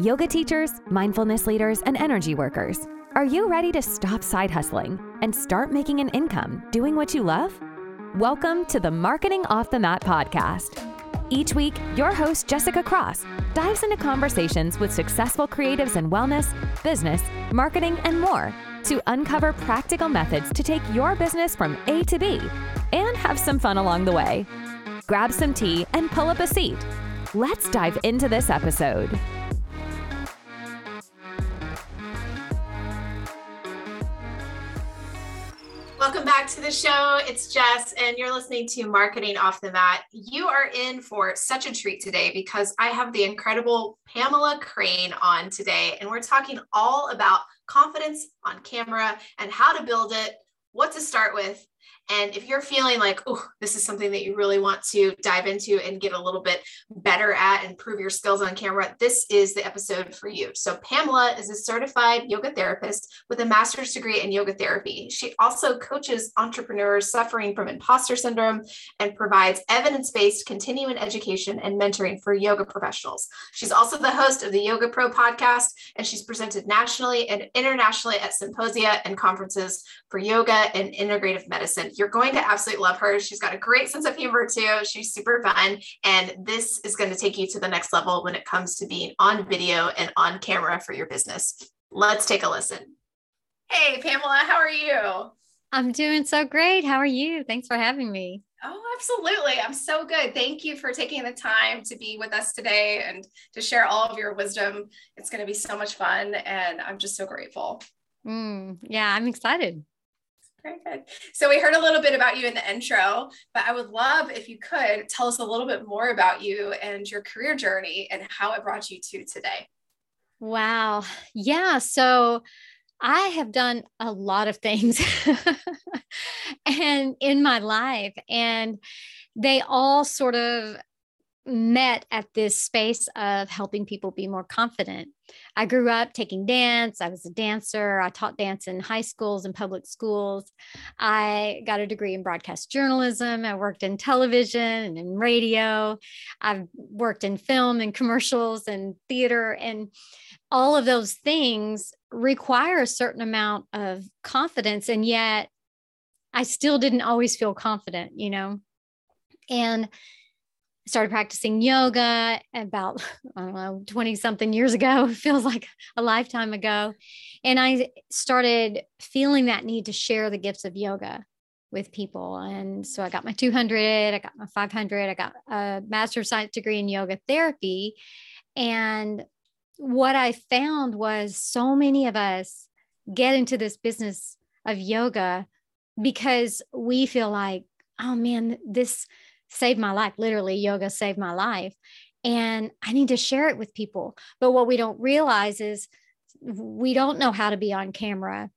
Yoga teachers, mindfulness leaders, and energy workers, are you ready to stop side hustling and start making an income doing what you love? Welcome to the Marketing Off the Mat podcast. Each week, your host, Jessica Cross, dives into conversations with successful creatives in wellness, business, marketing, and more to uncover practical methods to take your business from A to B and have some fun along the way. Grab some tea and pull up a seat. Let's dive into this episode. The show. It's Jess, and you're listening to Marketing Off the Mat. You are in for such a treat today because I have the incredible Pamela Crane on today, and we're talking all about confidence on camera and how to build it, what to start with, and if you're feeling like, oh, this is something that you really want to dive into and get a little bit better at and prove your skills on camera, this is the episode for you. So, Pamela is a certified yoga therapist with a master's degree in yoga therapy. She also coaches entrepreneurs suffering from imposter syndrome and provides evidence based continuing education and mentoring for yoga professionals. She's also the host of the Yoga Pro podcast, and she's presented nationally and internationally at symposia and conferences for yoga and integrative medicine you're going to absolutely love her. She's got a great sense of humor too. She's super fun. And this is going to take you to the next level when it comes to being on video and on camera for your business. Let's take a listen. Hey, Pamela, how are you? I'm doing so great. How are you? Thanks for having me. Oh, absolutely. I'm so good. Thank you for taking the time to be with us today and to share all of your wisdom. It's going to be so much fun. And I'm just so grateful. Mm, yeah, I'm excited. So we heard a little bit about you in the intro, but I would love if you could tell us a little bit more about you and your career journey and how it brought you to today. Wow. Yeah. So I have done a lot of things and in my life and they all sort of met at this space of helping people be more confident. I grew up taking dance. I was a dancer. I taught dance in high schools and public schools. I got a degree in broadcast journalism. I worked in television and in radio. I've worked in film and commercials and theater. And all of those things require a certain amount of confidence. And yet I still didn't always feel confident, you know? And started practicing yoga about i don't know 20 something years ago it feels like a lifetime ago. And i started feeling that need to share the gifts of yoga with people. And so i got my 200 i got my 500 i got a master of science degree in yoga therapy. And what i found was so many of us get into this business of yoga because we feel like oh man this saved my life. Literally, yoga saved my life. And I need to share it with people. But what we don't realize is we don't know how to be on camera.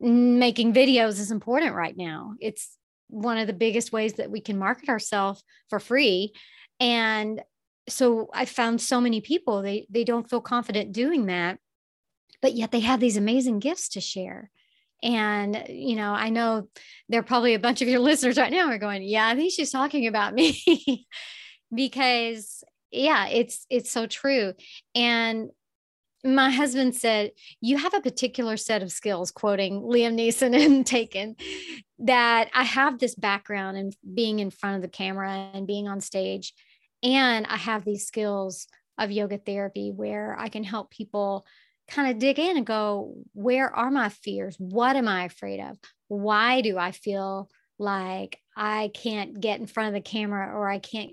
Making videos is important right now. It's one of the biggest ways that we can market ourselves for free. And so I found so many people, they, they don't feel confident doing that, but yet they have these amazing gifts to share. And, you know, I know there are probably a bunch of your listeners right now are going, yeah, I think she's talking about me because yeah, it's, it's so true. And my husband said, you have a particular set of skills, quoting Liam Neeson and Taken, that I have this background in being in front of the camera and being on stage. And I have these skills of yoga therapy where I can help people kind of dig in and go, where are my fears? What am I afraid of? Why do I feel like I can't get in front of the camera or I can't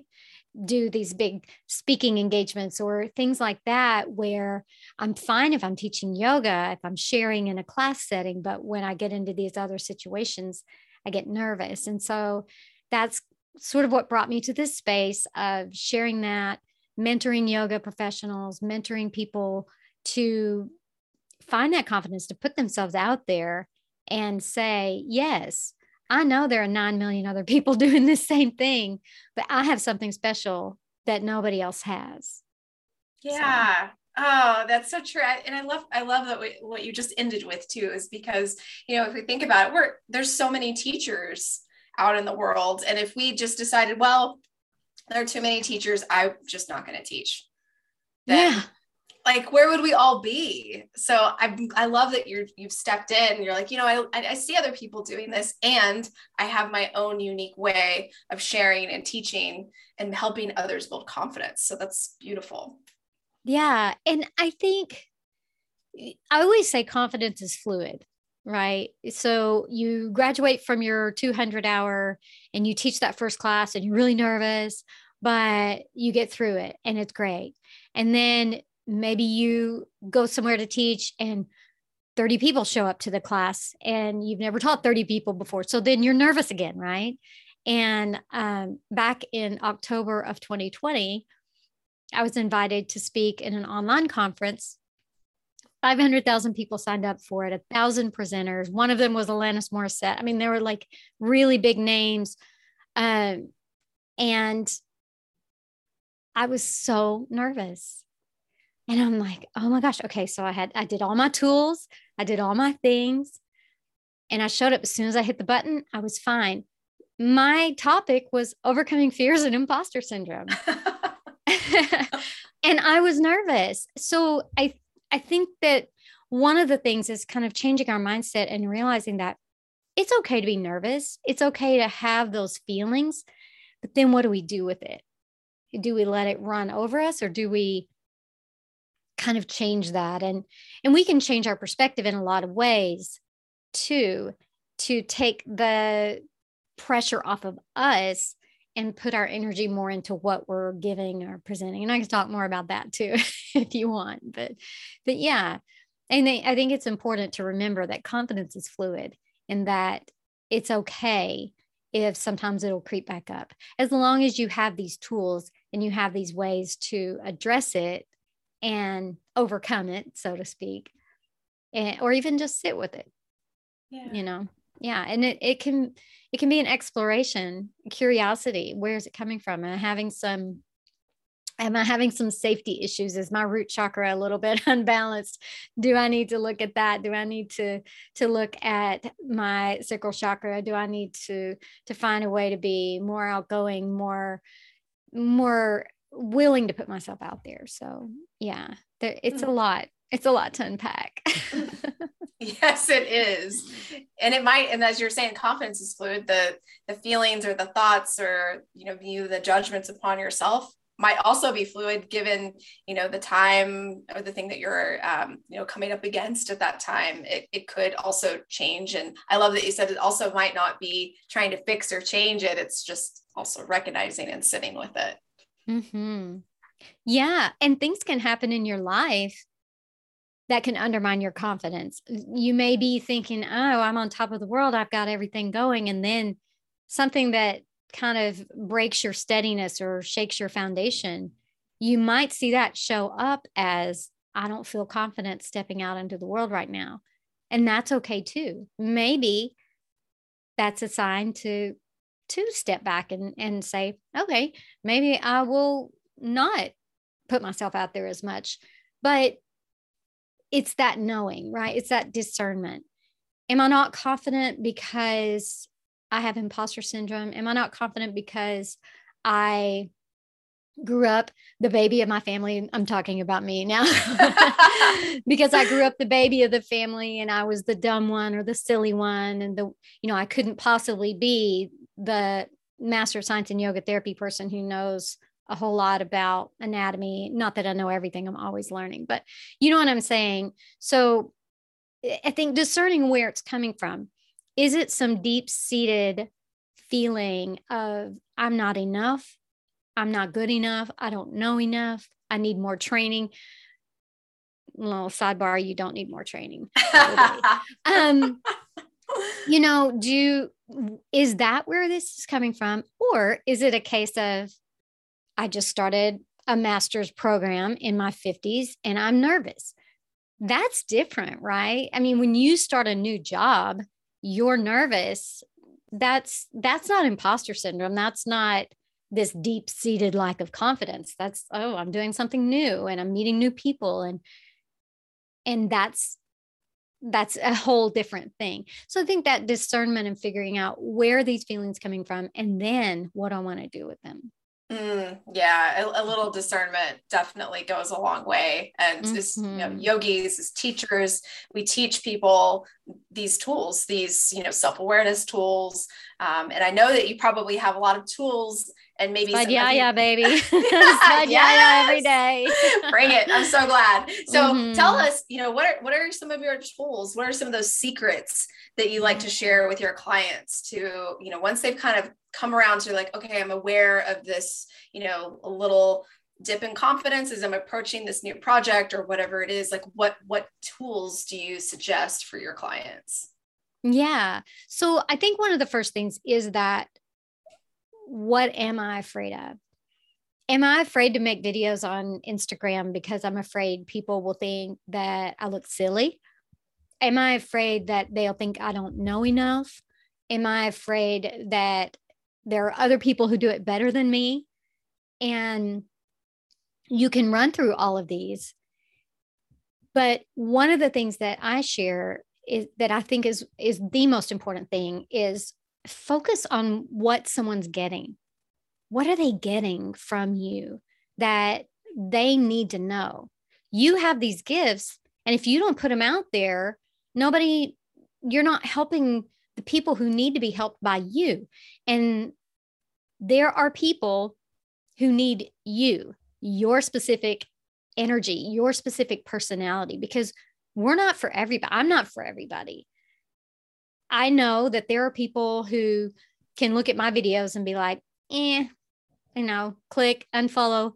do these big speaking engagements or things like that where I'm fine if I'm teaching yoga, if I'm sharing in a class setting, but when I get into these other situations, I get nervous. And so that's sort of what brought me to this space of sharing that, mentoring yoga professionals, mentoring people to find that confidence to put themselves out there and say, yes, I know there are 9 million other people doing the same thing, but I have something special that nobody else has. Yeah. So. Oh, that's so true. And I love, I love that we, what you just ended with too, is because, you know, if we think about it, we're, there's so many teachers out in the world. And if we just decided, well, there are too many teachers, I'm just not going to teach. Then, yeah like where would we all be? So i i love that you're you've stepped in. You're like you know I, I see other people doing this and i have my own unique way of sharing and teaching and helping others build confidence. So that's beautiful. Yeah. And i think i always say confidence is fluid right? So you graduate from your 200 hour and you teach that first class and you're really nervous but you get through it and it's great. And then maybe you go somewhere to teach and 30 people show up to the class and you've never taught 30 people before. So then you're nervous again, right? And um, back in October of 2020, I was invited to speak in an online conference. 500,000 people signed up for it, a thousand presenters. One of them was Alanis Morissette. I mean, there were like really big names. Um, and I was so nervous. And I'm like, oh my gosh. Okay. So I had, I did all my tools, I did all my things, and I showed up as soon as I hit the button, I was fine. My topic was overcoming fears and imposter syndrome. and I was nervous. So I, I think that one of the things is kind of changing our mindset and realizing that it's okay to be nervous. It's okay to have those feelings, but then what do we do with it? Do we let it run over us or do we kind of change that. And and we can change our perspective in a lot of ways too to take the pressure off of us and put our energy more into what we're giving or presenting. And i can talk more about that too if you want but but yeah. And i think it's important to remember that confidence is fluid and that it's okay if sometimes it'll creep back up. As long as you have these tools and you have these ways to address it and overcome it, so to speak, and, or even just sit with it. Yeah. You know, yeah. And it, it can, it can be an exploration, curiosity. Where is it coming from? And having some, am I having some safety issues? Is my root chakra a little bit unbalanced? Do I need to look at that? Do I need to to look at my sacral chakra? Do I need to to find a way to be more outgoing, more more willing to put myself out there. So yeah, there, it's a hmm. lot. It's a lot to unpack. yes, it is. And it might, and as you're saying, confidence is fluid. The the feelings or the thoughts or you know, view the judgments upon yourself might also be fluid given you know the time or the thing that you're um, you know coming up against at that time it, it could also change and i love that you said it also might not be trying to fix or change it it's just also recognizing and sitting with it Mm-hmm. Yeah. And things can happen in your life that can undermine your confidence. You may be thinking, oh, I'm on top of the world. I've got everything going. And then something that kind of breaks your steadiness or shakes your foundation, you might see that show up as, I don't feel confident stepping out into the world right now. And that's okay too. Maybe that's a sign to to step back and, and say, okay, maybe I will not put myself out there as much. But it's that knowing, right? It's that discernment. Am I not confident because I have imposter syndrome? Am I not confident because I grew up the baby of my family. I'm talking about me now because I grew up the baby of the family and I was the dumb one or the silly one. And the, you know, I couldn't possibly be the master of science and yoga therapy person who knows a whole lot about anatomy. Not that I know everything, I'm always learning, but you know what I'm saying? So I think discerning where it's coming from. Is it some deep seated feeling of I'm not enough? I'm not good enough. I don't know enough. I need more training. Little sidebar, you don't need more training. um, you know, do is that where this is coming from? Or is it a case of I just started a master's program in my 50s and I'm nervous? That's different, right? I mean, when you start a new job, you're nervous. That's that's not imposter syndrome. That's not this deep seated lack of confidence that's oh i'm doing something new and i'm meeting new people and and that's that's a whole different thing so i think that discernment and figuring out where these feelings coming from and then what i want to do with them Mm, yeah, a, a, little discernment definitely goes a long way. And mm-hmm. as you know, mm-hmm. yogis, as teachers, we teach people these tools, these you know self-awareness tools. Um, and I know that you probably have a lot of tools and maybe but yeah, yeah, baby. yeah, yeah, every day. Bring it. I'm so glad. So mm-hmm. tell us, you know, what are what are some of your tools? What are some of those secrets that you like to share with your clients to, you know, once they've kind of come around to like, okay, I'm aware of this, you know, a little dip in confidence as I'm approaching this new project or whatever it is, like what what tools do you suggest for your clients? Yeah. So I think one of the first things is that what am I afraid of? Am I afraid to make videos on Instagram because I'm afraid people will think that I look silly? Am I afraid that they'll think I don't know enough? Am I afraid that there are other people who do it better than me? And you can run through all of these. But one of the things that I share is that I think is is the most important thing is focus on what someone's getting. What are they getting from you that they need to know? You have these gifts, and if you don't put them out there, nobody, you're not helping the people who need to be helped by you. And there are people who need you, your specific energy, your specific personality, because we're not for everybody. I'm not for everybody. I know that there are people who can look at my videos and be like, eh, you know, click, unfollow.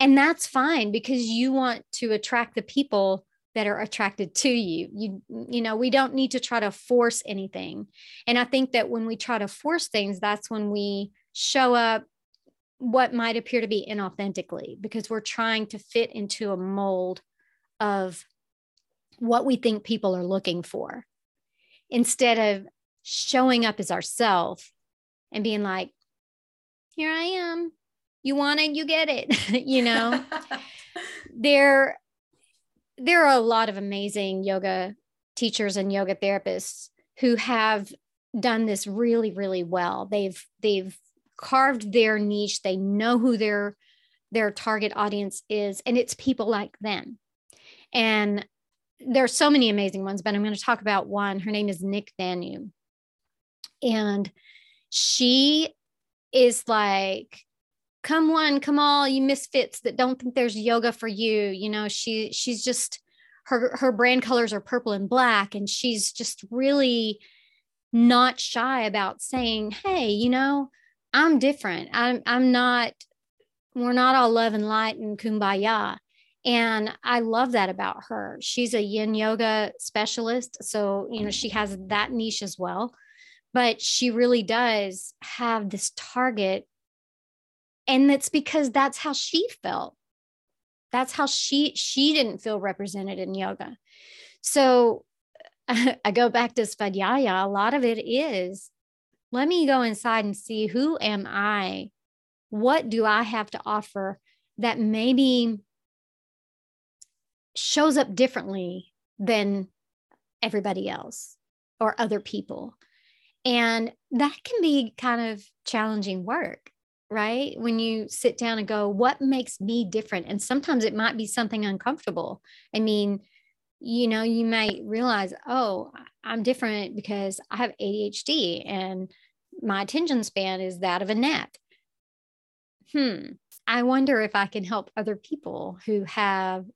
And that's fine because you want to attract the people that are attracted to you. You, you know, we don't need to try to force anything. And I think that when we try to force things, that's when we show up what might appear to be inauthentically because we're trying to fit into a mold of what we think people are looking for instead of showing up as ourselves and being like, here I am. You want it, you get it. you know, there, there are a lot of amazing yoga teachers and yoga therapists who have done this really, really well. They've, they've carved their niche. They know who their, their target audience is, and it's people like them. And there are so many amazing ones, but I'm going to talk about one. Her name is Nick Danu. And she is like, come one, come all, you misfits that don't think there's yoga for you. You know, she she's just her her brand colors are purple and black, and she's just really not shy about saying, hey, you know, I'm different. I'm I'm not, we're not all love and light and kumbaya and I love that about her. She's a yin yoga specialist. So, you know, she has that niche as well. But she really does have this target. And that's because that's how she felt. That's how she she didn't feel represented in yoga. So I go back to Svadhyaya. A lot of it is let me go inside and see who am I? What do I have to offer that maybe shows up differently than everybody else or other people. And that can be kind of challenging work, right? When you sit down and go, what makes me different? And sometimes it might be something uncomfortable. I mean, you know, you might realize, oh, I'm different because I have ADHD and my attention span is that of a gnat. Hmm. I wonder if I can help other people who have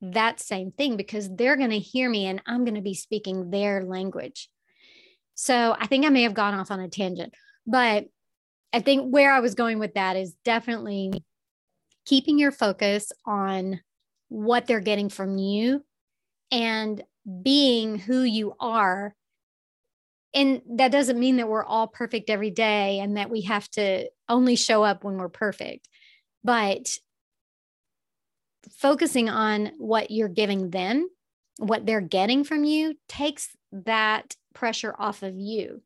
that same thing because they're going to hear me and I'm going to be speaking their language. So I think I may have gone off on a tangent, but I think where I was going with that is definitely keeping your focus on what they're getting from you and being who you are. And that doesn't mean that we're all perfect every day and that we have to only show up when we're perfect. But focusing on what you're giving them, what they're getting from you, takes that pressure off of you.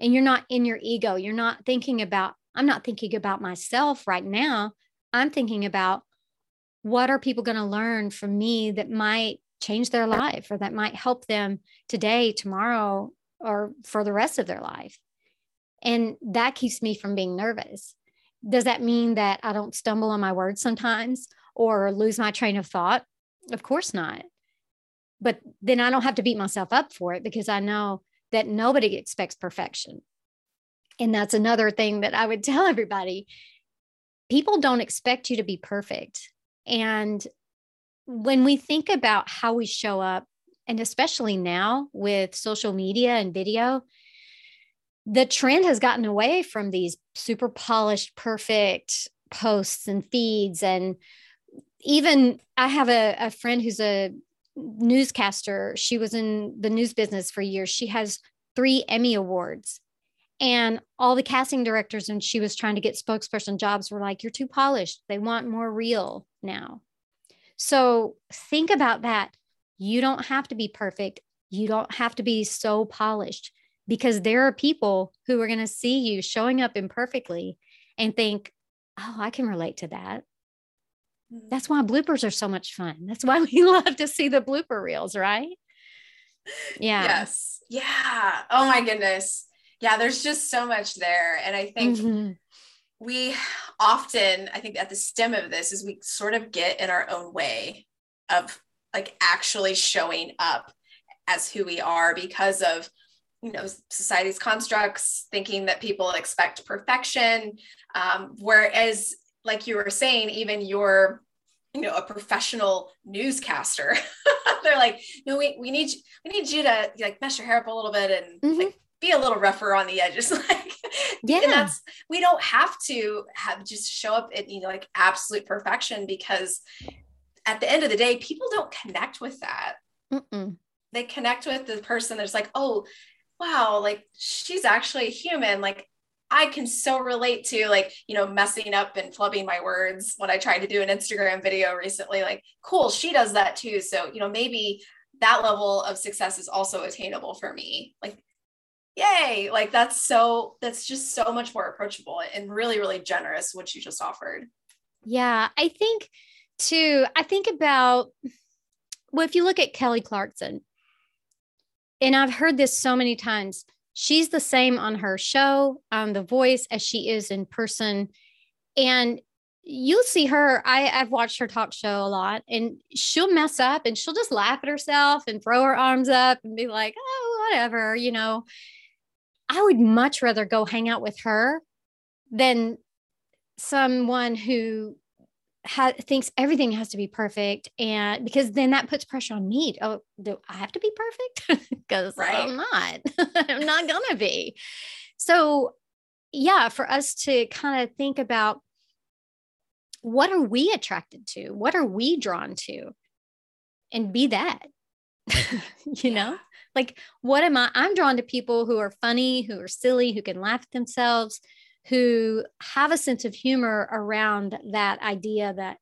And you're not in your ego. You're not thinking about, I'm not thinking about myself right now. I'm thinking about what are people going to learn from me that might change their life or that might help them today, tomorrow, or for the rest of their life. And that keeps me from being nervous. Does that mean that I don't stumble on my words sometimes or lose my train of thought? Of course not. But then I don't have to beat myself up for it because I know that nobody expects perfection. And that's another thing that I would tell everybody. People don't expect you to be perfect. And when we think about how we show up, and especially now with social media and video, the trend has gotten away from these super polished, perfect posts and feeds. And even I have a, a friend who's a newscaster. She was in the news business for years. She has three Emmy Awards. And all the casting directors, and she was trying to get spokesperson jobs, were like, You're too polished. They want more real now. So think about that. You don't have to be perfect. You don't have to be so polished because there are people who are going to see you showing up imperfectly and think, oh, I can relate to that. Mm-hmm. That's why bloopers are so much fun. That's why we love to see the blooper reels, right? Yeah. Yes. Yeah. Oh my goodness. Yeah, there's just so much there. And I think mm-hmm. we often, I think at the stem of this is we sort of get in our own way of like actually showing up as who we are because of you know society's constructs thinking that people expect perfection um, whereas like you were saying even your you know a professional newscaster they're like no we, we need we need you to like mess your hair up a little bit and mm-hmm. like be a little rougher on the edges like yeah and that's we don't have to have just show up at you know like absolute perfection because at the end of the day people don't connect with that Mm-mm. they connect with the person that's like oh wow, like she's actually a human. Like I can so relate to like, you know, messing up and flubbing my words when I tried to do an Instagram video recently. Like, cool, she does that too. So, you know, maybe that level of success is also attainable for me. Like, yay. Like, that's so, that's just so much more approachable and really, really generous, what you just offered. Yeah. I think too, I think about, well, if you look at Kelly Clarkson, and I've heard this so many times. She's the same on her show, on The Voice, as she is in person. And you'll see her. I, I've watched her talk show a lot, and she'll mess up and she'll just laugh at herself and throw her arms up and be like, oh, whatever, you know. I would much rather go hang out with her than someone who ha- thinks everything has to be perfect and because then that puts pressure on me oh do i have to be perfect? Because right. i'm not. I'm not gonna be. So yeah for us to kind of think about what are we attracted to? What are we drawn to? And be that you know? Like what am i i'm drawn to people who are funny who are silly who can laugh at themselves who have a sense of humor around that idea that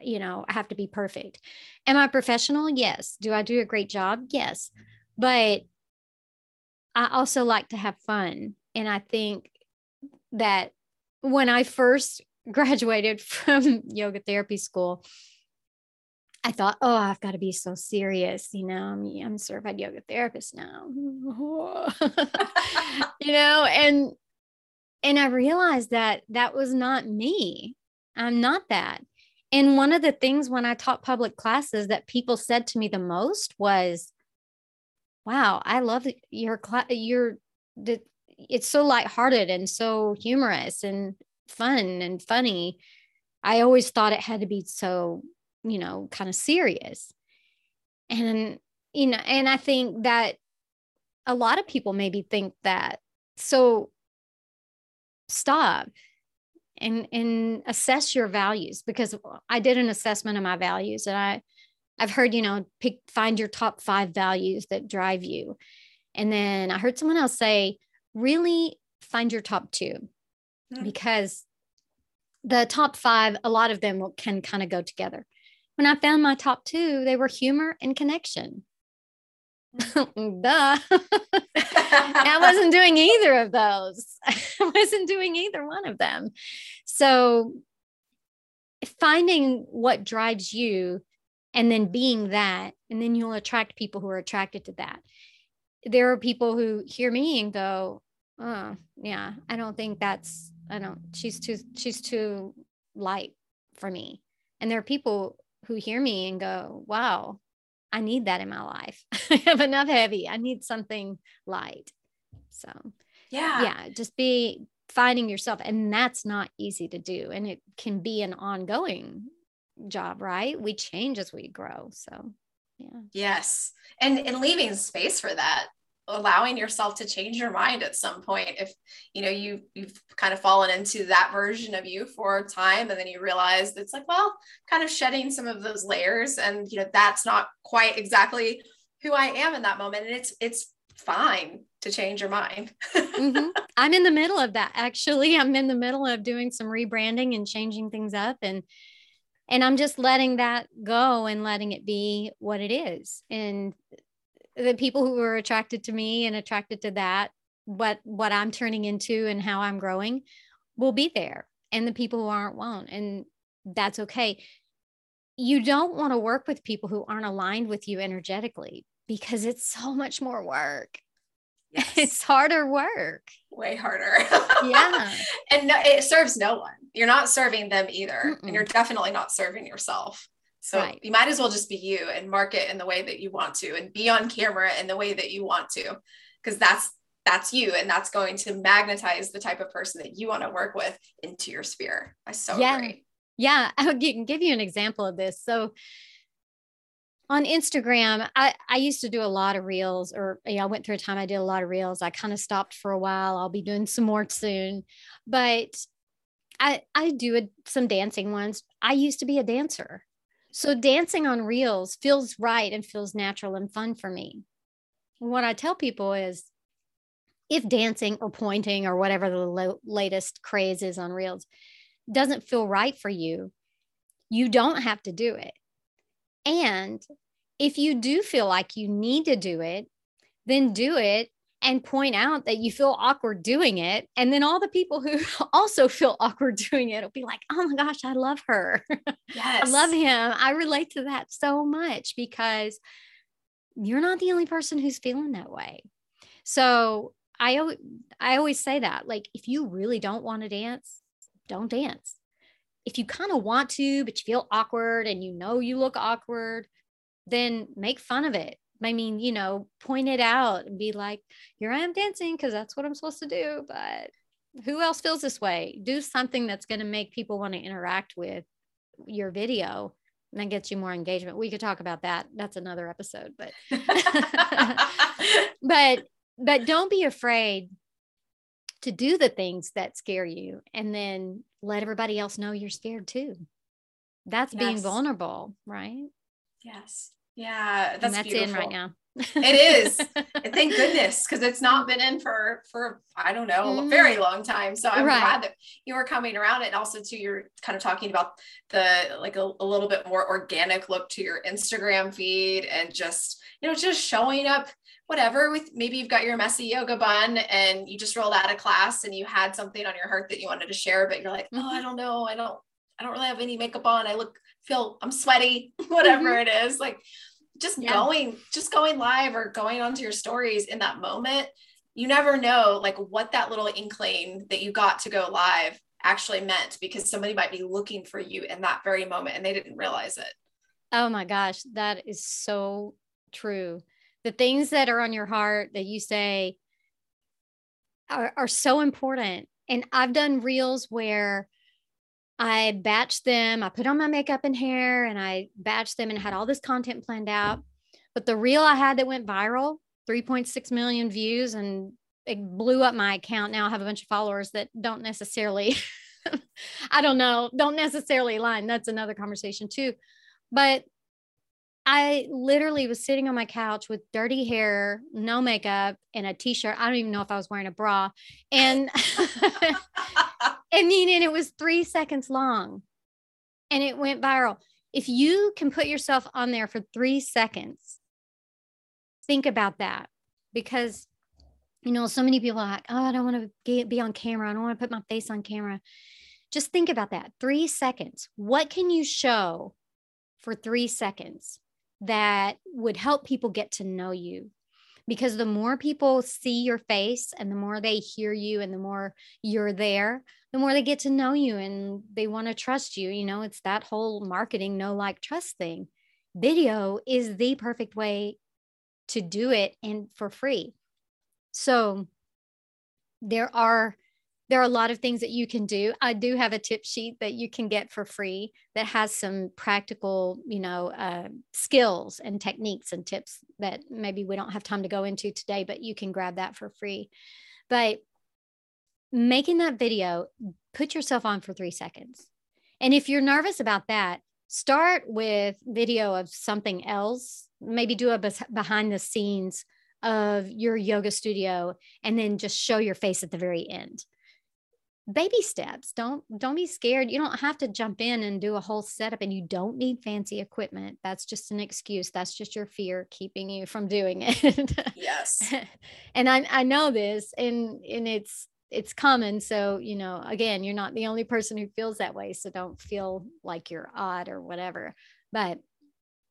you know i have to be perfect. Am i professional? Yes. Do i do a great job? Yes. But i also like to have fun. And i think that when i first graduated from yoga therapy school I thought, oh, I've got to be so serious. You know, I'm, I'm certified yoga therapist now. you know, and and I realized that that was not me. I'm not that. And one of the things when I taught public classes that people said to me the most was, wow, I love your class. Your, it's so lighthearted and so humorous and fun and funny. I always thought it had to be so, you know, kind of serious. And, you know, and I think that a lot of people maybe think that. So stop and and assess your values because I did an assessment of my values and I I've heard you know pick find your top 5 values that drive you. And then I heard someone else say really find your top 2 mm-hmm. because the top 5 a lot of them can kind of go together. When I found my top 2 they were humor and connection. Duh. I wasn't doing either of those. I wasn't doing either one of them. So finding what drives you and then being that, and then you'll attract people who are attracted to that. There are people who hear me and go, oh, yeah, I don't think that's I don't, she's too, she's too light for me. And there are people who hear me and go, wow, I need that in my life. I have enough heavy. I need something light. So, yeah. Yeah. Just be finding yourself. And that's not easy to do. And it can be an ongoing job, right? We change as we grow. So, yeah. Yes. And and leaving space for that allowing yourself to change your mind at some point if you know you you've kind of fallen into that version of you for a time and then you realize it's like well kind of shedding some of those layers and you know that's not quite exactly who I am in that moment and it's it's fine to change your mind. mm-hmm. I'm in the middle of that actually. I'm in the middle of doing some rebranding and changing things up and and I'm just letting that go and letting it be what it is. And the people who are attracted to me and attracted to that what what i'm turning into and how i'm growing will be there and the people who aren't won't and that's okay. You don't want to work with people who aren't aligned with you energetically because it's so much more work. Yes. it's harder work. Way harder. Yeah. And no, it serves no one. You're not serving them either Mm-mm. and you're definitely not serving yourself so right. you might as well just be you and market in the way that you want to and be on camera in the way that you want to because that's that's you and that's going to magnetize the type of person that you want to work with into your sphere. I so yeah. agree. Yeah, I can give you an example of this. So on Instagram, I, I used to do a lot of reels, or yeah, I went through a time I did a lot of reels. I kind of stopped for a while. I'll be doing some more soon, but I I do a, some dancing ones. I used to be a dancer. So dancing on reels feels right and feels natural and fun for me. What I tell people is if dancing or pointing or whatever the lo- latest craze is on reels doesn't feel right for you, you don't have to do it. And if you do feel like you need to do it, then do it and point out that you feel awkward doing it. And then all the people who also feel awkward doing it will be like, oh my gosh, I love her. Yes. I love him. I relate to that so much because you're not the only person who's feeling that way. So I, I always say that, like, if you really don't want to dance, don't dance. If you kind of want to, but you feel awkward and you know you look awkward, then make fun of it I mean, you know, point it out and be like, here I am dancing because that's what I'm supposed to do. But who else feels this way? Do something that's going to make people want to interact with your video and that gets you more engagement. We could talk about that. That's another episode, but but but don't be afraid to do the things that scare you and then let everybody else know you're scared too. That's yes. being vulnerable, right? Yes. Yeah, that's, that's beautiful. in right now. it is. Thank goodness, because it's not been in for for I don't know mm. a very mm. long time. So I'm right. glad that you were coming around, and also to you're kind of talking about the like a, a little bit more organic look to your Instagram feed, and just you know just showing up whatever with maybe you've got your messy yoga bun and you just rolled out of class and you had something on your heart that you wanted to share, but you're like, oh, I mm-hmm. don't know, I don't I don't really have any makeup on. I look feel I'm sweaty, whatever mm-hmm. it is. Like just yeah. going just going live or going onto your stories in that moment you never know like what that little inkling that you got to go live actually meant because somebody might be looking for you in that very moment and they didn't realize it. Oh my gosh that is so true. The things that are on your heart that you say are, are so important. And i've done reels where I batched them. I put on my makeup and hair and I batched them and had all this content planned out. But the reel I had that went viral, 3.6 million views, and it blew up my account. Now I have a bunch of followers that don't necessarily, I don't know, don't necessarily align. That's another conversation too. But I literally was sitting on my couch with dirty hair, no makeup, and a t-shirt. I don't even know if I was wearing a bra. And I mean, and it was three seconds long and it went viral. If you can put yourself on there for three seconds, think about that because, you know, so many people are like, oh, I don't want to be on camera. I don't want to put my face on camera. Just think about that. Three seconds. What can you show for three seconds that would help people get to know you? because the more people see your face and the more they hear you and the more you're there the more they get to know you and they want to trust you you know it's that whole marketing know like trust thing video is the perfect way to do it and for free so there are there are a lot of things that you can do. I do have a tip sheet that you can get for free that has some practical, you know, uh, skills and techniques and tips that maybe we don't have time to go into today, but you can grab that for free. But making that video, put yourself on for three seconds. And if you're nervous about that, start with video of something else. Maybe do a behind the scenes of your yoga studio and then just show your face at the very end. Baby steps. Don't don't be scared. You don't have to jump in and do a whole setup and you don't need fancy equipment. That's just an excuse. That's just your fear keeping you from doing it. Yes. And i i know this and and it's it's common so you know again you're not the only person who feels that way so don't feel like you're odd or whatever but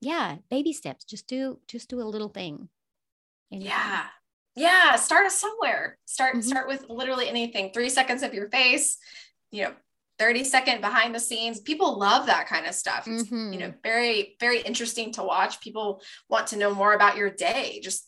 yeah baby steps just do just do a little thing yeah. Yeah start somewhere. Start mm-hmm. start with literally anything three seconds of your face you know 30 second behind the scenes. People love that kind of stuff. Mm-hmm. you know very very interesting to watch. People want to know more about your day. Just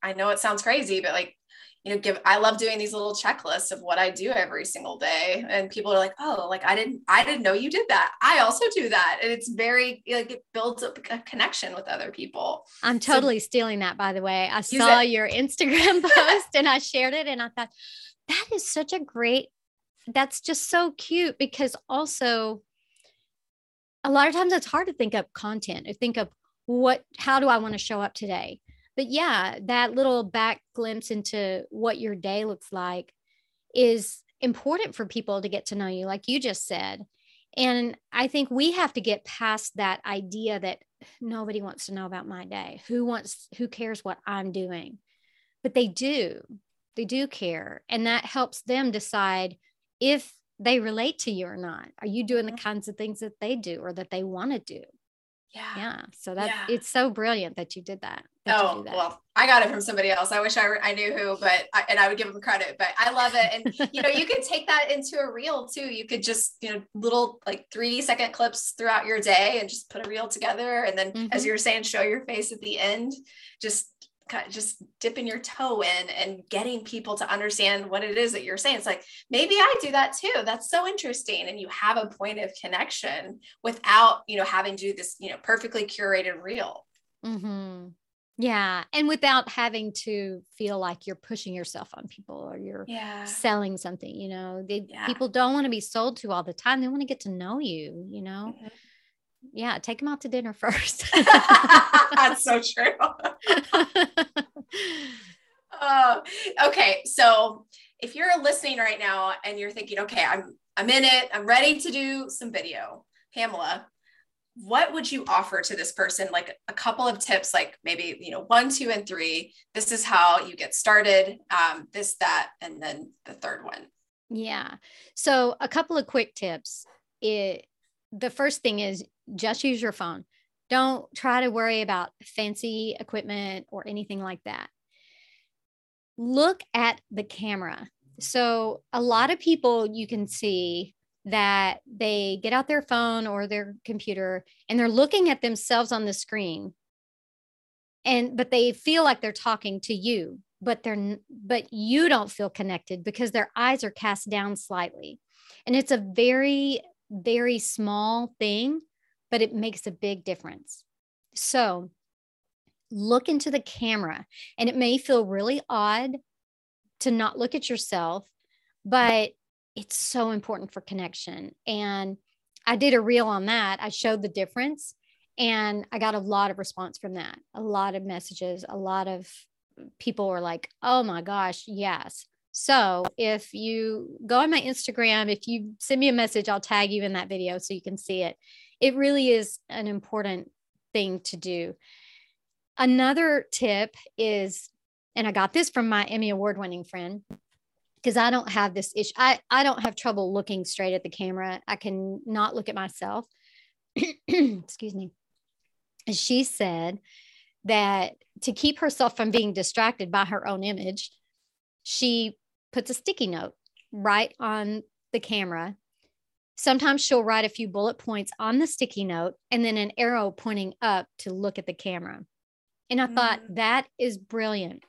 i know it sounds crazy but like you know give i love doing these little checklists of what i do every single day. And people are like oh like i didn't i didn't know you did that. I also do that. And it's very like it builds up a connection with other people. I'm totally so, stealing that by the way. I saw it. your instagram post and i shared it and i thought that is such a great that's just so cute. Because also a lot of times it's hard to think up content or think of what how do i want to show up today but yeah, that little back glimpse into what your day looks like is important for people to get to know you, like you just said. And I think we have to get past that idea that nobody wants to know about my day. Who wants, who cares what I'm doing? But they do, they do care. And that helps them decide if they relate to you or not. Are you doing the mm-hmm. kinds of things that they do or that they want to do? Yeah. Yeah. So that yeah. it's so brilliant that you did that. that oh, that. well, I got it from somebody else. I wish I, I knew who, but I, and I would give them credit, but I love it. And, you know, you could take that into a reel too. You could just, you know, little like three second clips throughout your day and just put a reel together. And then, mm-hmm. as you were saying, show your face at the end. Just kind of just dipping your toe in and getting people to understand what it is that you're saying. It's like, maybe I do that too. That's so interesting. And you have a point of connection without, you know, having to do this, you know, perfectly curated reel. Mm-hmm. Yeah. And without having to feel like you're pushing yourself on people or you're yeah. selling something, you know, they, yeah. people don't want to be sold to all the time. They want to get to know you, you know? Mm-hmm yeah, take them out to dinner first. That's so true. uh, okay, so if you're listening right now and you're thinking, okay, I'm I'm in it, I'm ready to do some video, Pamela, what would you offer to this person? Like a couple of tips, like maybe you know one, two, and three. This is how you get started. Um, this, that, and then the third one. Yeah. So a couple of quick tips. It the first thing is just use your phone. Don't try to worry about fancy equipment or anything like that. Look at the camera. So, a lot of people you can see that they get out their phone or their computer and they're looking at themselves on the screen and but they feel like they're talking to you but they're but you don't feel connected because their eyes are cast down slightly and it's a very very small thing but it makes a big difference. So look into the camera, and it may feel really odd to not look at yourself, but it's so important for connection. And I did a reel on that. I showed the difference, and I got a lot of response from that. A lot of messages, a lot of people were like, oh my gosh, yes. So if you go on my Instagram, if you send me a message, I'll tag you in that video so you can see it it really is an important thing to do. Another tip is, and I got this from my Emmy Award winning friend, because I don't have this issue. I, I don't have trouble looking straight at the camera. I can not look at myself. Excuse me. She said that to keep herself from being distracted by her own image, she puts a sticky note right on the camera. Sometimes she'll write a few bullet points on the sticky note and then an arrow pointing up to look at the camera. And I mm. thought that is brilliant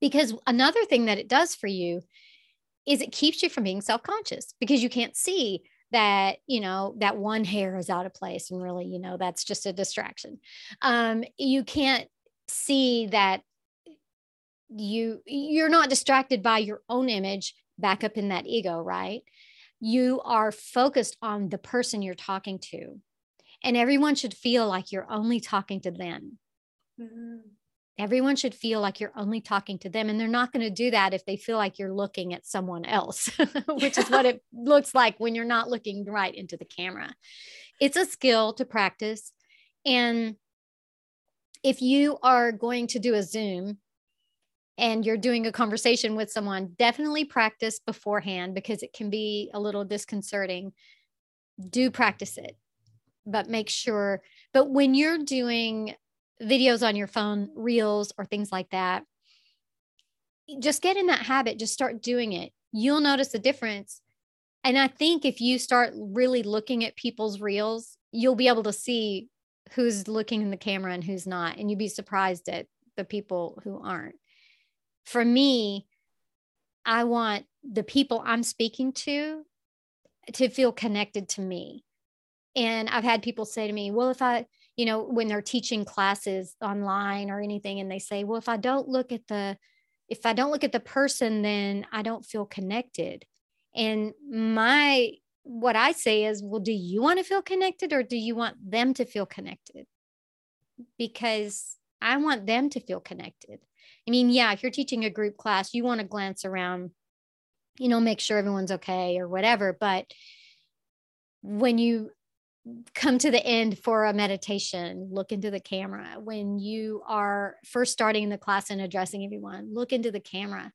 because another thing that it does for you is it keeps you from being self-conscious because you can't see that you know that one hair is out of place and really you know that's just a distraction um you can't see that you you're not distracted by your own image back up in that ego right you are focused on the person you're talking to and everyone should feel like you're only talking to them mm-hmm. Everyone should feel like you're only talking to them. And they're not going to do that if they feel like you're looking at someone else, which is what it looks like when you're not looking right into the camera. It's a skill to practice. And if you are going to do a Zoom and you're doing a conversation with someone, definitely practice beforehand because it can be a little disconcerting. Do practice it, but make sure. But when you're doing videos on your phone, reels, or things like that, just get in that habit, just start doing it. You'll notice the difference. And I think if you start really looking at people's reels, you'll be able to see who's looking in the camera and who's not. And you'd be surprised at the people who aren't. For me, I want the people I'm speaking to to feel connected to me. And I've had people say to me, well, if I, you know, when they're teaching classes online or anything, and they say, well, if I don't look at the, if I don't look at the person, then I don't feel connected. And my, what I say is, well, do you want to feel connected or do you want them to feel connected? Because I want them to feel connected. I mean, yeah, if you're teaching a group class, you want to glance around, you know, make sure everyone's okay or whatever. But when you come to the end for a meditation, look into the camera. When you are first starting the class and addressing everyone, look into the camera.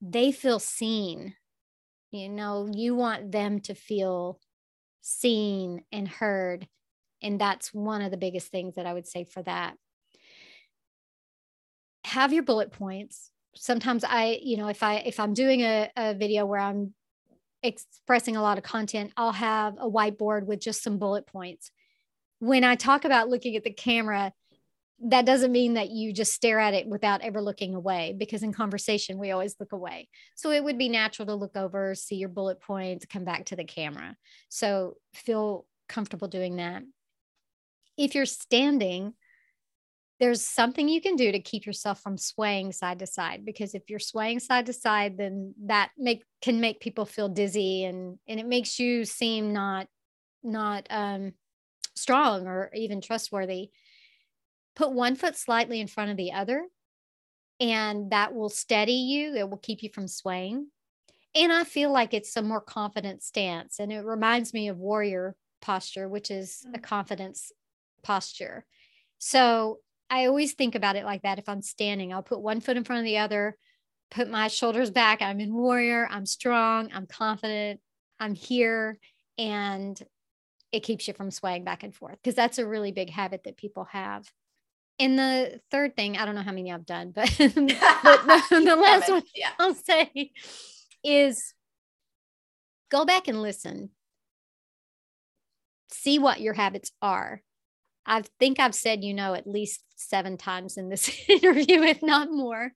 They feel seen. You know, you want them to feel seen and heard. And that's one of the biggest things that I would say for that. Have your bullet points. Sometimes I, you know, if I if I'm doing a, a video where I'm expressing a lot of content, I'll have a whiteboard with just some bullet points. When I talk about looking at the camera, that doesn't mean that you just stare at it without ever looking away because in conversation we always look away so it would be natural to look over see your bullet points come back to the camera so feel comfortable doing that if you're standing there's something you can do to keep yourself from swaying side to side because if you're swaying side to side then that make can make people feel dizzy and and it makes you seem not not um strong or even trustworthy. Put one foot slightly in front of the other and that will steady you it will keep you from swaying. And i feel like it's a more confident stance and it reminds me of warrior posture which is a mm. confidence posture. So I always think about it like that. If I'm standing, I'll put one foot in front of the other, put my shoulders back. I'm in warrior. I'm strong. I'm confident. I'm here. And it keeps you from swaying back and forth because that's a really big habit that people have. And the third thing, I don't know how many I've done, but, but the, the last one yeah. I'll say is go back and listen. See what your habits are I think I've said, you know, at least seven times in this interview, if not more.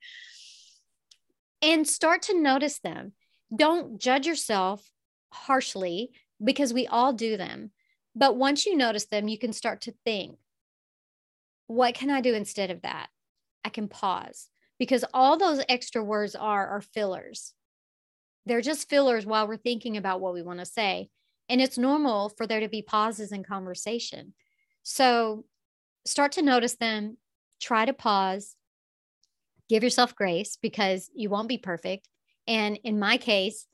And start to notice them. Don't judge yourself harshly because we all do them. But once you notice them, you can start to think, what can I do instead of that? I can pause because all those extra words are are fillers. They're just fillers while we're thinking about what we want to say. And it's normal for there to be pauses in conversation. So start to notice them, try to pause, give yourself grace because you won't be perfect. And in my case,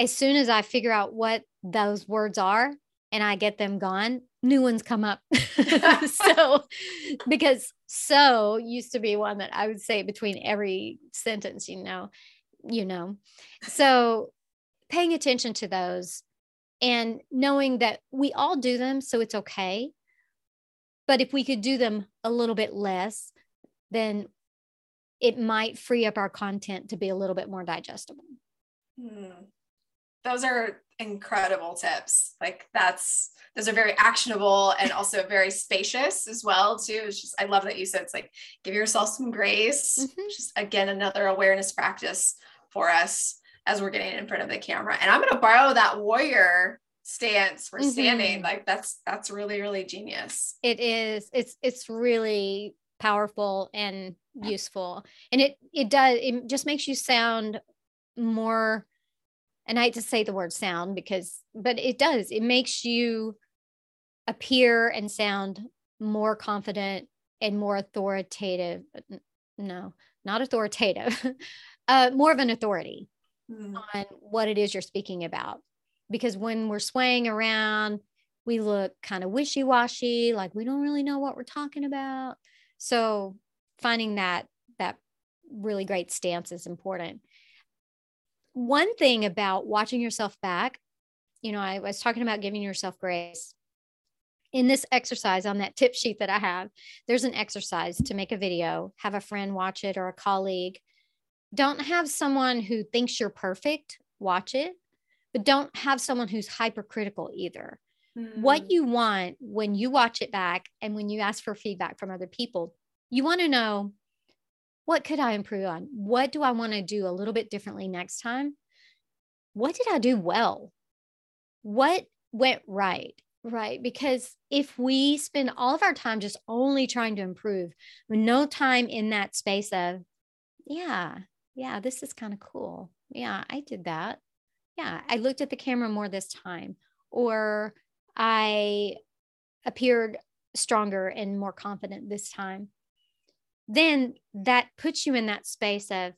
as soon as I figure out what those words are and I get them gone, new ones come up. so, because so used to be one that I would say between every sentence, you know, you know. So, paying attention to those and knowing that we all do them, so it's okay But if we could do them a little bit less, then it might free up our content to be a little bit more digestible. Hmm. Those are incredible tips. Like that's those are very actionable and also very spacious as well too. It's just I love that you said it's like give yourself some grace. Mm-hmm. Just again another awareness practice for us as we're getting in front of the camera. And I'm going to borrow that warrior stance we're standing. Mm-hmm. Like that's that's really really genius. It is. It's it's really powerful and useful. And it it does it just makes you sound more and I hate to say the word sound because but it does. It makes you appear and sound more confident and more authoritative. No, not authoritative. uh, more of an authority mm. on what it is you're speaking about. Because when we're swaying around, we look kind of wishy washy, like we don't really know what we're talking about. So finding that that really great stance is important. One thing about watching yourself back, you know, I was talking about giving yourself grace. In this exercise on that tip sheet that I have, there's an exercise to make a video, have a friend watch it or a colleague don't have someone who thinks you're perfect watch it, but don't have someone who's hypercritical either. Mm. What you want when you watch it back and when you ask for feedback from other people, you want to know what could I improve on? What do I want to do a little bit differently next time? What did I do well? What went right? Right. Because if we spend all of our time just only trying to improve, with no time in that space of, yeah, yeah, this is kind of cool. Yeah, I did that. Yeah, I looked at the camera more this time, or I appeared stronger and more confident this time. Then that puts you in that space of,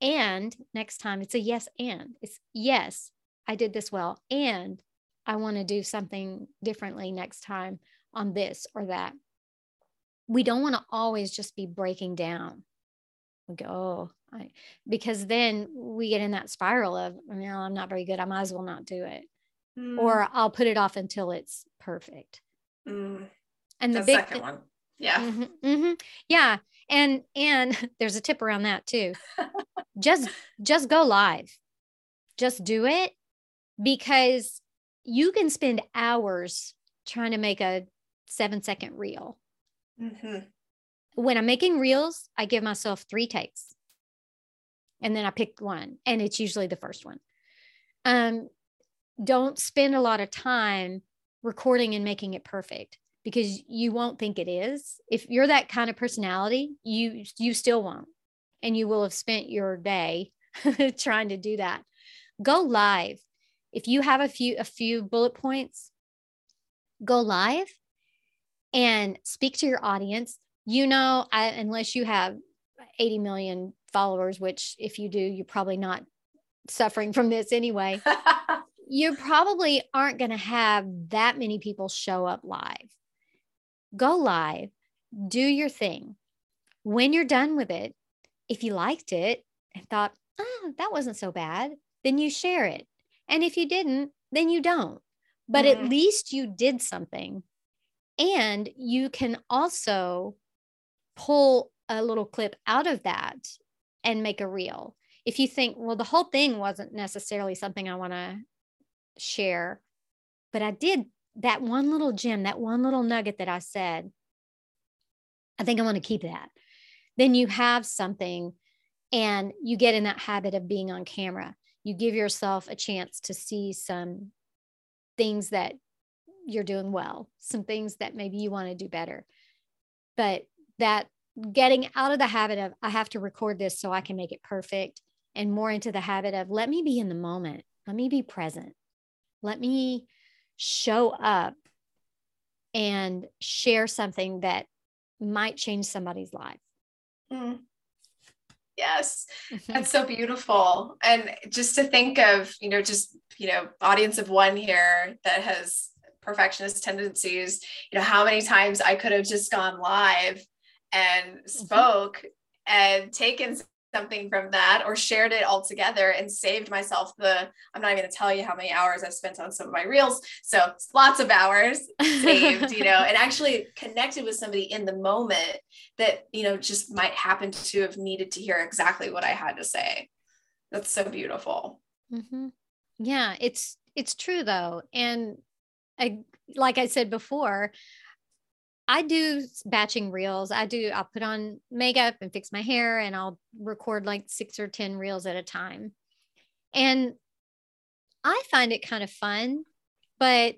and next time it's a yes, and it's yes, I did this well, and I want to do something differently next time on this or that. We don't want to always just be breaking down. We go, oh, I, because then we get in that spiral of, you know, I'm not very good. I might as well not do it. Mm. Or I'll put it off until it's perfect. Mm. And the, the big second one. Yeah. Mm-hmm, mm-hmm. Yeah. And, and there's a tip around that too. just, just go live. Just do it because you can spend hours trying to make a seven second reel. Mm-hmm. When I'm making reels, I give myself three takes and then I pick one, and it's usually the first one. Um, don't spend a lot of time recording and making it perfect because you won't think it is. If you're that kind of personality, you you still won't, and you will have spent your day trying to do that. Go live. If you have a few a few bullet points, go live and speak to your audience. You know, I, unless you have 80 million followers, which if you do, you're probably not suffering from this anyway. you probably aren't going to have that many people show up live. Go live, do your thing. When you're done with it, if you liked it and thought, oh, that wasn't so bad, then you share it. And if you didn't, then you don't. But mm-hmm. at least you did something. And you can also pull a little clip out of that and make a reel. If you think, well, the whole thing wasn't necessarily something I want to share, but I did that one little gem, that one little nugget that I said, I think I want to keep that. Then you have something and you get in that habit of being on camera. You give yourself a chance to see some things that you're doing well, some things that maybe you want to do better. But that getting out of the habit of I have to record this so I can make it perfect and more into the habit of let me be in the moment. Let me be present. Let me show up and share something that might change somebody's life. Mm. Yes, mm-hmm. that's so beautiful. And just to think of, you know, just, you know, audience of one here that has perfectionist tendencies, you know, how many times I could have just gone live and mm-hmm. spoke and taken something from that or shared it all together and saved myself the i'm not even going to tell you how many hours i've spent on some of my reels so lots of hours saved you know and actually connected with somebody in the moment that you know just might happen to have needed to hear exactly what i had to say that's so beautiful mm-hmm. yeah it's it's true though and I, like i said before I do batching reels. I do, I'll put on makeup and fix my hair and I'll record like six or 10 reels at a time. And I find it kind of fun, but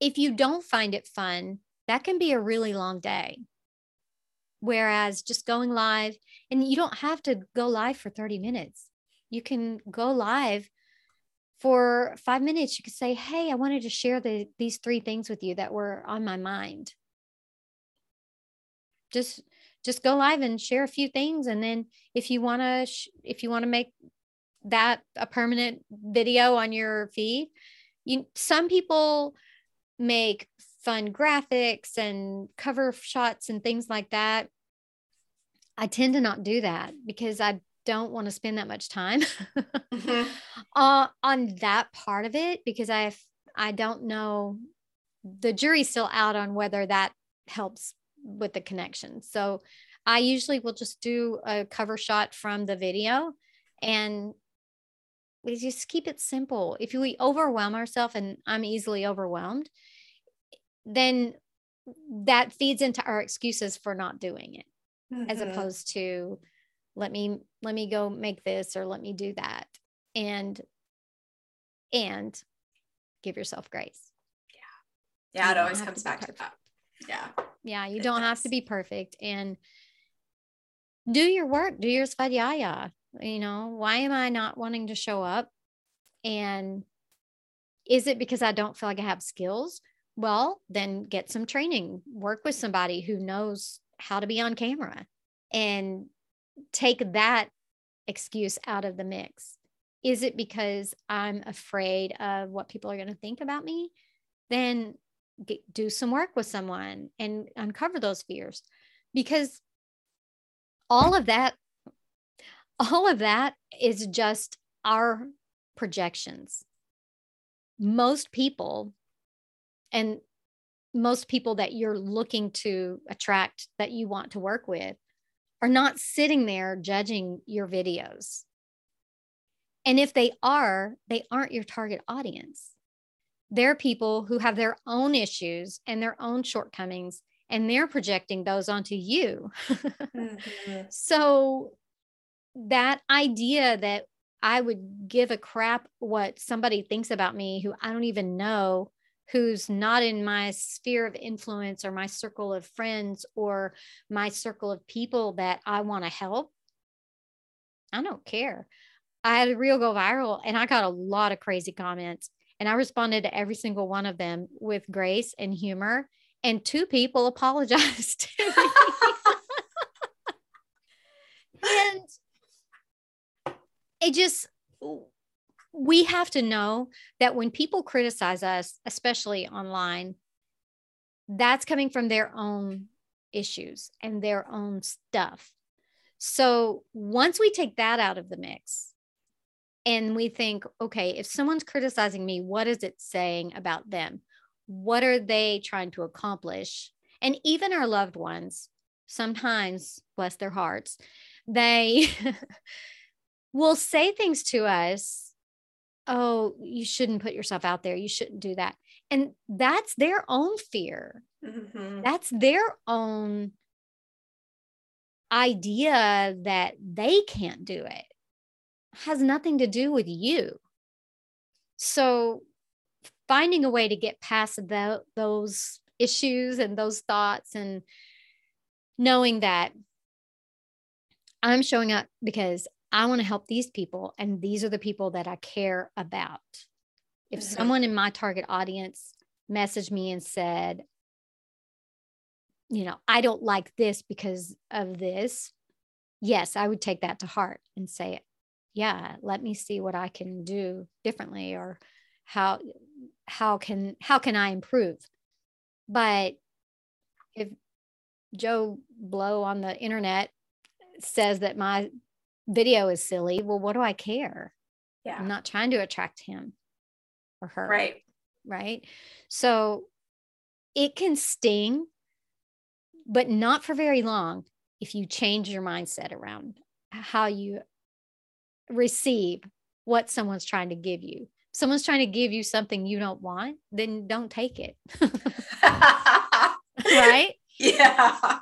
if you don't find it fun, that can be a really long day. Whereas just going live, and you don't have to go live for 30 minutes, you can go live for five minutes, you could say, Hey, I wanted to share the, these three things with you that were on my mind. Just, just go live and share a few things. And then if you want to, sh- if you want to make that a permanent video on your feed, you, some people make fun graphics and cover shots and things like that. I tend to not do that because I don't want to spend that much time mm-hmm. uh, on that part of it because I I don't know the jury's still out on whether that helps with the connection. So I usually will just do a cover shot from the video and we just keep it simple. If we overwhelm ourselves and I'm easily overwhelmed, then that feeds into our excuses for not doing it mm-hmm. as opposed to let me let me go make this or let me do that. And and give yourself grace. Yeah. Yeah you it always comes to back to that. Yeah. Yeah you it don't does. have to be perfect. And do your work do your svadhyaya. You know why am i not wanting to show up? And is it because i don't feel like i have skills? Well then get some training. Work with somebody who knows how to be on camera. And take that excuse out of the mix. Is it because I'm afraid of what people are going to think about me? Then get, do some work with someone and uncover those fears because all of that all of that is just our projections most people and most people that you're looking to attract that you want to work with are not sitting there judging your videos. And if they are, they aren't your target audience. They're people who have their own issues and their own shortcomings, and they're projecting those onto you. mm-hmm. So, that idea that I would give a crap what somebody thinks about me who I don't even know who's not in my sphere of influence or my circle of friends or my circle of people that I want to help, I don't care. I had a reel go viral and I got a lot of crazy comments. And I responded to every single one of them with grace and humor. And two people apologized and it just we have to know that when people criticize us, especially online, that's coming from their own issues and their own stuff. So once we take that out of the mix and we think, okay, if someone's criticizing me, what is it saying about them? What are they trying to accomplish? And even our loved ones, sometimes, bless their hearts, they will say things to us oh, you shouldn't put yourself out there. You shouldn't do that. And that's their own fear. Mm-hmm. That's their own idea that they can't do it. Has nothing to do with you. So finding a way to get past the, those issues and those thoughts and knowing that I'm showing up because I want to help these people, and these are the people that I care about. If mm-hmm. someone in my target audience messaged me and said, you know, I don't like this because of this, yes, I would take that to heart and say, yeah, let me see what I can do differently or how how can how can I improve? But if Joe Blow on the internet says that my video is silly, well, what do I care? Yeah. I'm not trying to attract him or her. Right. Right. So it can sting, but not for very long if you change your mindset around how you receive what someone's trying to give you. If someone's trying to give you something you don't want, then don't take it. right? Yeah.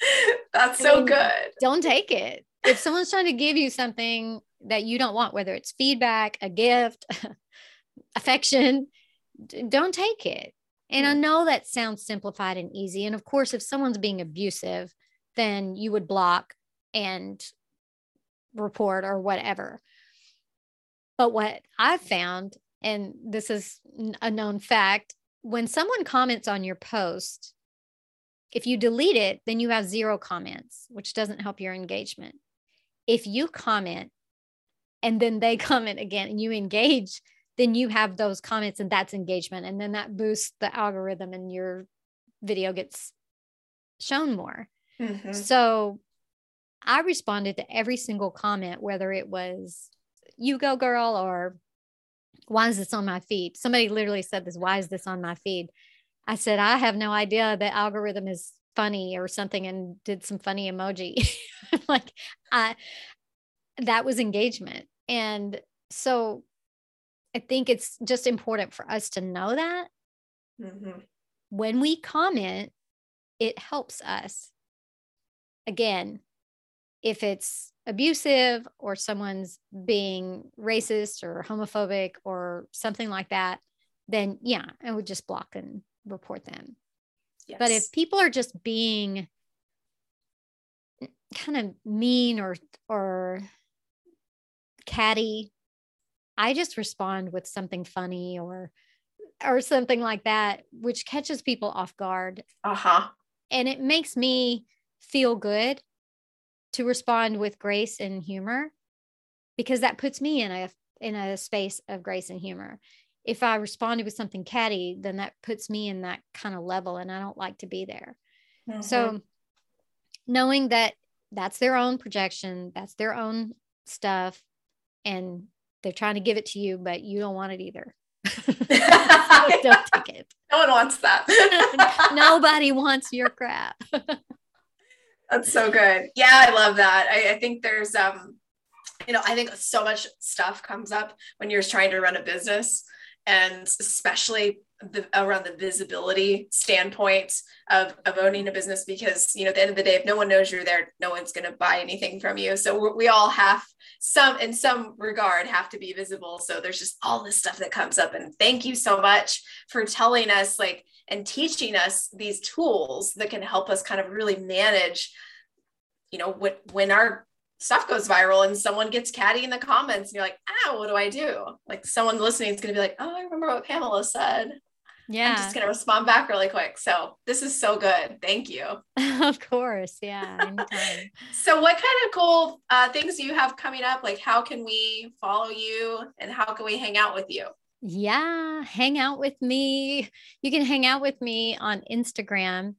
That's I so mean, good. Don't take it. If someone's trying to give you something that you don't want, whether it's feedback, a gift, affection, don't take it. And I know that sounds simplified and easy. And of course, if someone's being abusive, then you would block and report or whatever. But what I've found, and this is a known fact, when someone comments on your post, if you delete it, then you have zero comments, which doesn't help your engagement. If you comment and then they comment again and you engage, then you have those comments and that's engagement. And then that boosts the algorithm and your video gets shown more. Mhm. So I responded to every single comment, whether it was you go girl or why is this on my feed? Somebody literally said this, why is this on my feed? I said, I have no idea the algorithm is funny or something and did some funny emoji. like I that was engagement. And so I think it's just important for us to know that Mhm. when we comment, it helps us. Again, if it's abusive or someone's being racist or homophobic or something like that, then yeah, I would just block and report them. But if people are just being kind of mean or or catty, I just respond with something funny or or something like that, which catches people off guard. uh-huh. And it makes me feel good to respond with grace and humor because that puts me in a in a space of grace and humor. If I responded with something catty, then that puts me in that kind of level and I don't like to be there. Mhm. So knowing that that's their own projection, that's their own stuff, and they're trying to give it to you, but you don't want it either. So don't take it. no one wants that. Nobody wants your crap. That's so good. Yeah, I love that. I, I think there's um, you know, I think so much stuff comes up when you're trying to run a business, and especially the, around the visibility standpoint of, of owning a business because you know at the end of the day if no one knows you're there no one's going to buy anything from you. So we all have some in some regard have to be visible. So there's just all this stuff that comes up. And thank you so much for telling us like and teaching us these tools that can help us kind of really manage you know when when our stuff goes viral and someone gets catty in the comments and you're like ah what do i do like someone listening is going to be like oh i remember what pamela said Yeah. i'm just going to respond back really quick so this is so good thank you of course. Yeah. So what kind of cool uh, things do you have coming up like how can we follow you and how can we hang out with you yeah. Hang out with me. You can hang out with me on Instagram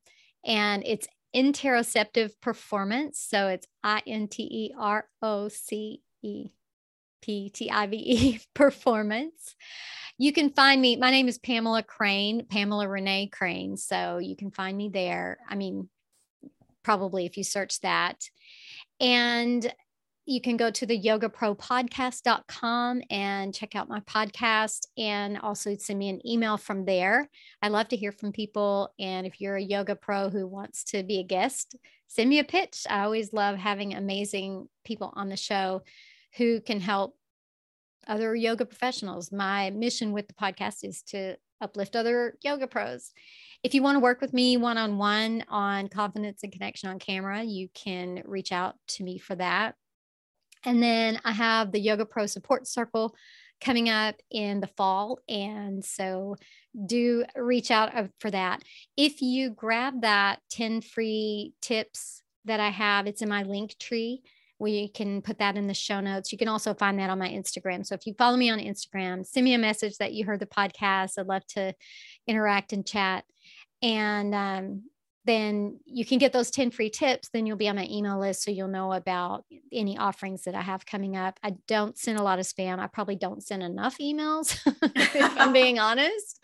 and it's interoceptive performance. So it's I N T E R O C E P T I V E performance. You can find me. My name is Pamela Crane, Pamela Renee Crane. So you can find me there. I mean, probably if you search that. And you can go to the yogapropodcast.com and check out my podcast and also send me an email from there. I love to hear from people. And if you're a yoga pro who wants to be a guest, send me a pitch. I always love having amazing people on the show who can help other yoga professionals. My mission with the podcast is to uplift other yoga pros. If you want to work with me one on one on confidence and connection on camera, you can reach out to me for that. And then I have the Yoga Pro Support Circle coming up in the fall. And so do reach out for that. If you grab that 10 free tips that I have, it's in my link tree. We can put that in the show notes. You can also find that on my Instagram. So if you follow me on Instagram, send me a message that you heard the podcast. I'd love to interact and chat. And um, then you can get those 10 free tips. Then you'll be on my email list. So you'll know about any offerings that I have coming up. I don't send a lot of spam. I probably don't send enough emails, if I'm being honest.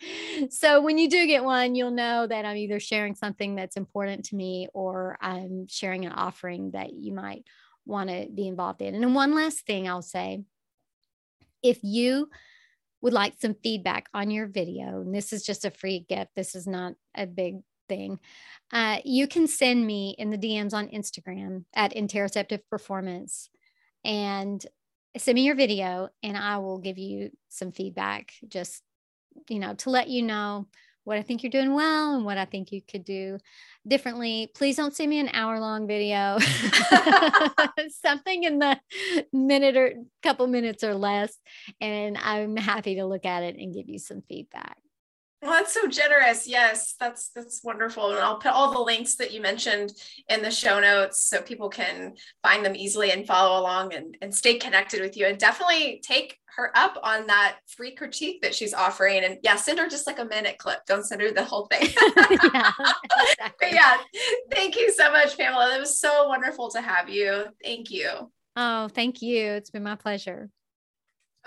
So when you do get one, you'll know that I'm either sharing something that's important to me or I'm sharing an offering that you might want to be involved in. And then one last thing I'll say if you would like some feedback on your video, and this is just a free gift, this is not a big thing, uh, you can send me in the DMs on Instagram at Interoceptive Performance and send me your video, and I will give you some feedback just, you know, to let you know what I think you're doing well and what I think you could do differently. Please don't send me an hour long video, something in the minute or couple minutes or less. And I'm happy to look at it and give you some feedback. Well, that's so generous. Yes, that's that's wonderful. And I'll put all the links that you mentioned in the show notes so people can find them easily and follow along and, and stay connected with you. And definitely take her up on that free critique that she's offering. And yeah, send her just like a minute clip. Don't send her the whole thing. yeah, exactly. but yeah, thank you so much, Pamela. It was so wonderful to have you. Thank you. Oh, thank you. It's been my pleasure.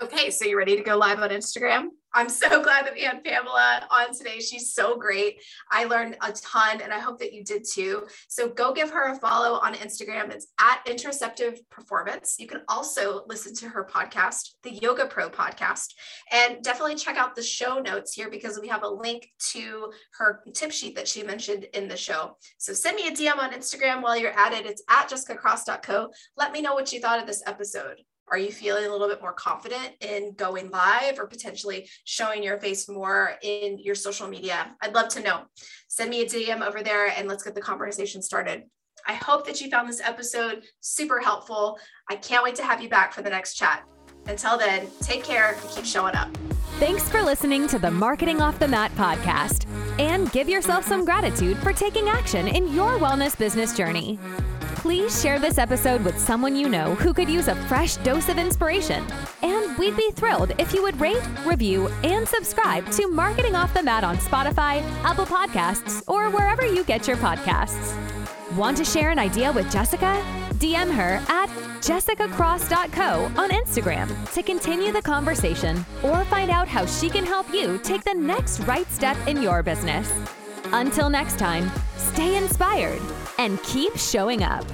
Okay, so you ready to go live on Instagram? I'm so glad that we had Pamela on today. She's so great. I learned a ton and I hope that you did too. So go give her a follow on Instagram. It's at Interoceptive Performance. You can also listen to her podcast, the Yoga Pro podcast, and definitely check out the show notes here because we have a link to her tip sheet that she mentioned in the show. So send me a DM on Instagram while you're at it. It's at jessicacross.co. Let me know what you thought of this episode. Are you feeling a little bit more confident in going live or potentially showing your face more in your social media? I'd love to know. Send me a DM over there and let's get the conversation started. I hope that you found this episode super helpful. I can't wait to have you back for the next chat. Until then, take care and keep showing up. Thanks for listening to the Marketing Off the Mat podcast. And give yourself some gratitude for taking action in your wellness business journey. Please share this episode with someone you know who could use a fresh dose of inspiration. And we'd be thrilled if you would rate, review, and subscribe to Marketing Off the Mat on Spotify, Apple Podcasts, or wherever you get your podcasts. Want to share an idea with Jessica? DM her at jessicacross.co on Instagram to continue the conversation or find out how she can help you take the next right step in your business. Until next time, stay inspired and keep showing up.